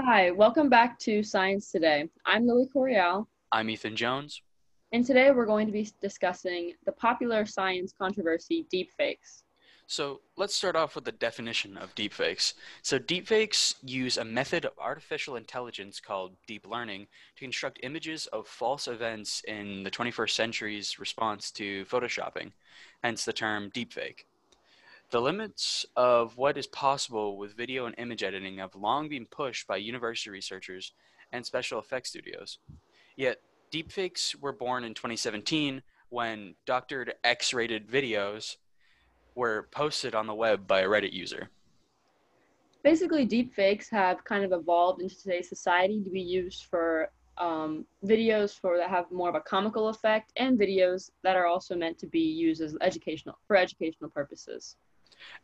Hi, welcome back to Science Today. I'm Lily Corial, I'm Ethan Jones. and today we're going to be discussing the popular science controversy deepfakes. So let's start off with the definition of deepfakes. So deepfakes use a method of artificial intelligence called deep learning to construct images of false events in the 21st century's response to photoshopping, hence the term deepfake. The limits of what is possible with video and image editing have long been pushed by university researchers and special effects studios. Yet deepfakes were born in 2017 when doctored X-rated videos were posted on the web by a Reddit user. Basically, deepfakes have kind of evolved into today's society to be used for um, videos for that have more of a comical effect and videos that are also meant to be used as educational for educational purposes.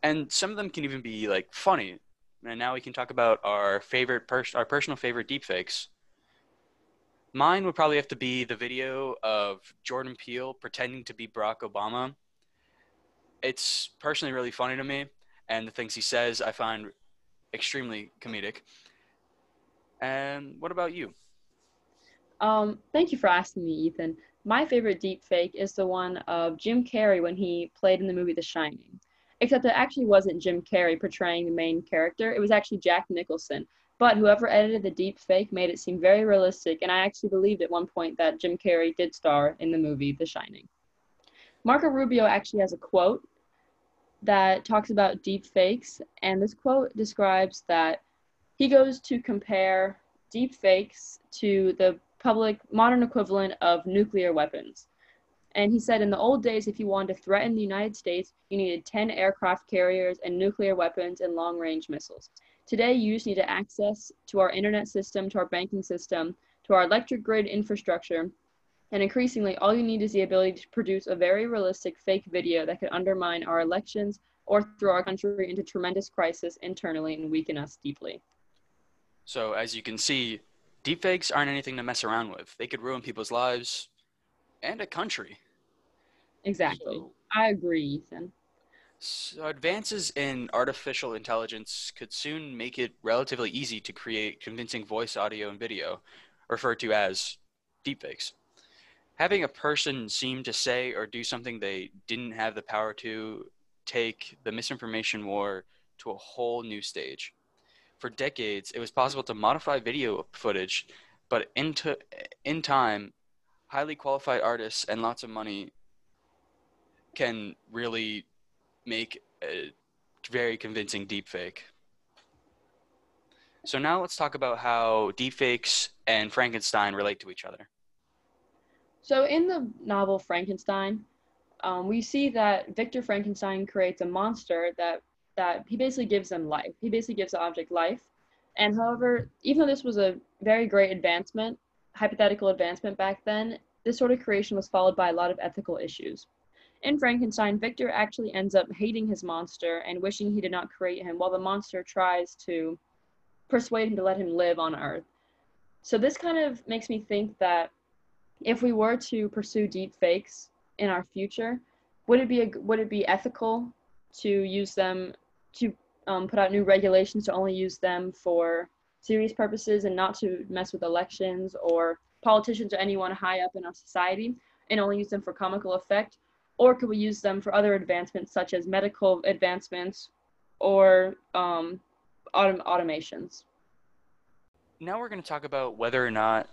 And some of them can even be like funny. And now we can talk about our favorite pers- our personal favorite deepfakes. Mine would probably have to be the video of Jordan Peele pretending to be Barack Obama. It's personally really funny to me, and the things he says I find extremely comedic. And what about you? Um, thank you for asking me, Ethan. My favorite deepfake is the one of Jim Carrey when he played in the movie The Shining. Except it actually wasn't Jim Carrey portraying the main character, it was actually Jack Nicholson. But whoever edited the deep fake made it seem very realistic, and I actually believed at one point that Jim Carrey did star in the movie The Shining. Marco Rubio actually has a quote that talks about deep fakes, and this quote describes that he goes to compare deep fakes to the public modern equivalent of nuclear weapons. And he said in the old days, if you wanted to threaten the United States, you needed 10 aircraft carriers and nuclear weapons and long range missiles. Today, you just need access to our internet system, to our banking system, to our electric grid infrastructure. And increasingly, all you need is the ability to produce a very realistic fake video that could undermine our elections or throw our country into tremendous crisis internally and weaken us deeply. So, as you can see, deepfakes aren't anything to mess around with. They could ruin people's lives and a country. Exactly. So- I agree, Ethan. So advances in artificial intelligence could soon make it relatively easy to create convincing voice, audio, and video, referred to as deepfakes. Having a person seem to say or do something they didn't have the power to take the misinformation war to a whole new stage. For decades, it was possible to modify video footage, but into, in time, highly qualified artists and lots of money can really make a very convincing deepfake. So now let's talk about how deepfakes and Frankenstein relate to each other. So, in the novel Frankenstein, um, we see that Victor Frankenstein creates a monster that that he basically gives them life. He basically gives the object life. And however, even though this was a very great advancement, hypothetical advancement back then, this sort of creation was followed by a lot of ethical issues. In Frankenstein, Victor actually ends up hating his monster and wishing he did not create him, while the monster tries to persuade him to let him live on Earth. So this kind of makes me think that if we were to pursue deep fakes in our future, would it be a, would it be ethical to use them to um, put out new regulations to only use them for serious purposes and not to mess with elections or politicians or anyone high up in our society and only use them for comical effect? Or could we use them for other advancements such as medical advancements or um, autom- automations? Now we're going to talk about whether or not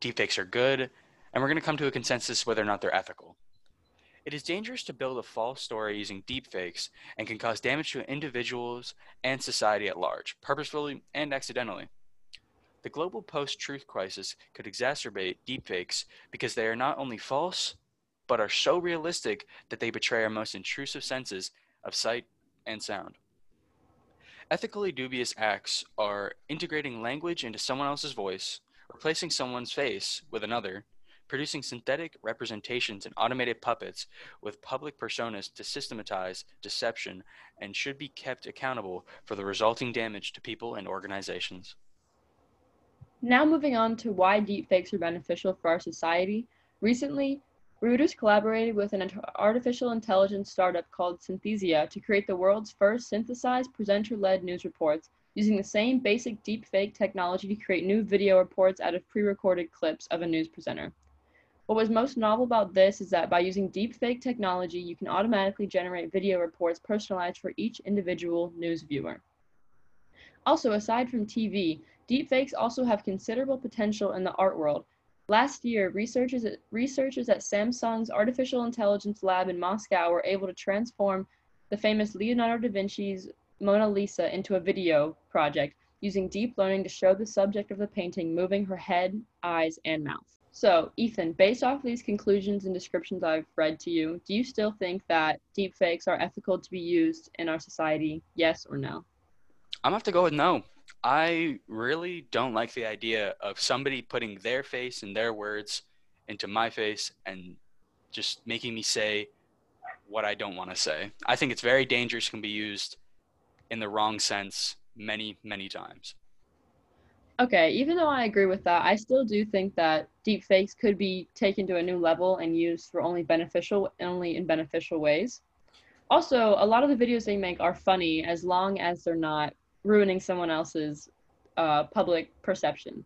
deepfakes are good, and we're going to come to a consensus whether or not they're ethical. It is dangerous to build a false story using deepfakes and can cause damage to individuals and society at large, purposefully and accidentally. The global post truth crisis could exacerbate deepfakes because they are not only false, but are so realistic that they betray our most intrusive senses of sight and sound. Ethically dubious acts are integrating language into someone else's voice, replacing someone's face with another, producing synthetic representations and automated puppets with public personas to systematize deception, and should be kept accountable for the resulting damage to people and organizations. Now moving on to why deepfakes are beneficial for our society. Recently, Reuters collaborated with an artificial intelligence startup called Synthesia to create the world's first synthesized presenter-led news reports using the same basic deepfake technology to create new video reports out of pre-recorded clips of a news presenter. What was most novel about this is that by using deepfake technology, you can automatically generate video reports personalized for each individual news viewer. Also, aside from TV, deepfakes also have considerable potential in the art world. Last year, researchers at, researchers at Samsung's Artificial Intelligence Lab in Moscow were able to transform the famous Leonardo da Vinci's Mona Lisa into a video project using deep learning to show the subject of the painting moving her head, eyes, and mouth. So, Ethan, based off these conclusions and descriptions I've read to you, do you still think that deepfakes are ethical to be used in our society? Yes or no? I'm gonna have to go with no. I really don't like the idea of somebody putting their face and their words into my face and just making me say what I don't want to say. I think it's very dangerous, can be used in the wrong sense many, many times. Okay, even though I agree with that, I still do think that deepfakes could be taken to a new level and used for only beneficial, only in beneficial ways. Also, a lot of the videos they make are funny as long as they're not ruining someone else's uh, public perception.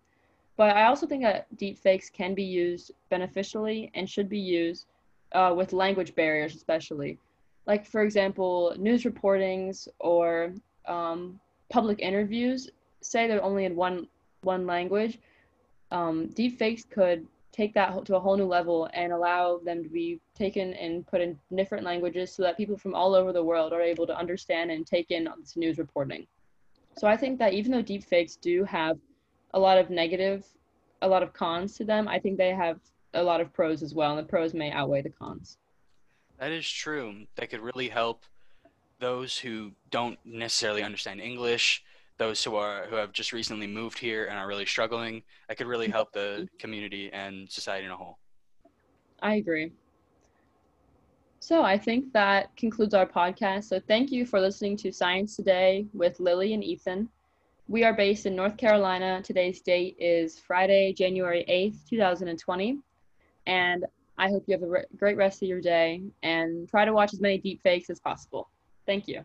But I also think that deepfakes can be used beneficially and should be used uh, with language barriers, especially. Like, for example, news reportings or um, public interviews say they're only in one one language, um, deepfakes could take that to a whole new level and allow them to be taken and put in different languages so that people from all over the world are able to understand and take in this news reporting. So I think that even though deepfakes do have a lot of negative, a lot of cons to them, I think they have a lot of pros as well, and the pros may outweigh the cons. That is true. That could really help those who don't necessarily understand English those who are who have just recently moved here and are really struggling that could really mm-hmm. help the community and society in a whole i agree so i think that concludes our podcast. So thank you for listening to science today with lily and ethan. We are based in north carolina. Today's date is friday january 8th 2020 and i hope you have a re- great rest of your day and try to watch as many deep fakes as possible. Thank you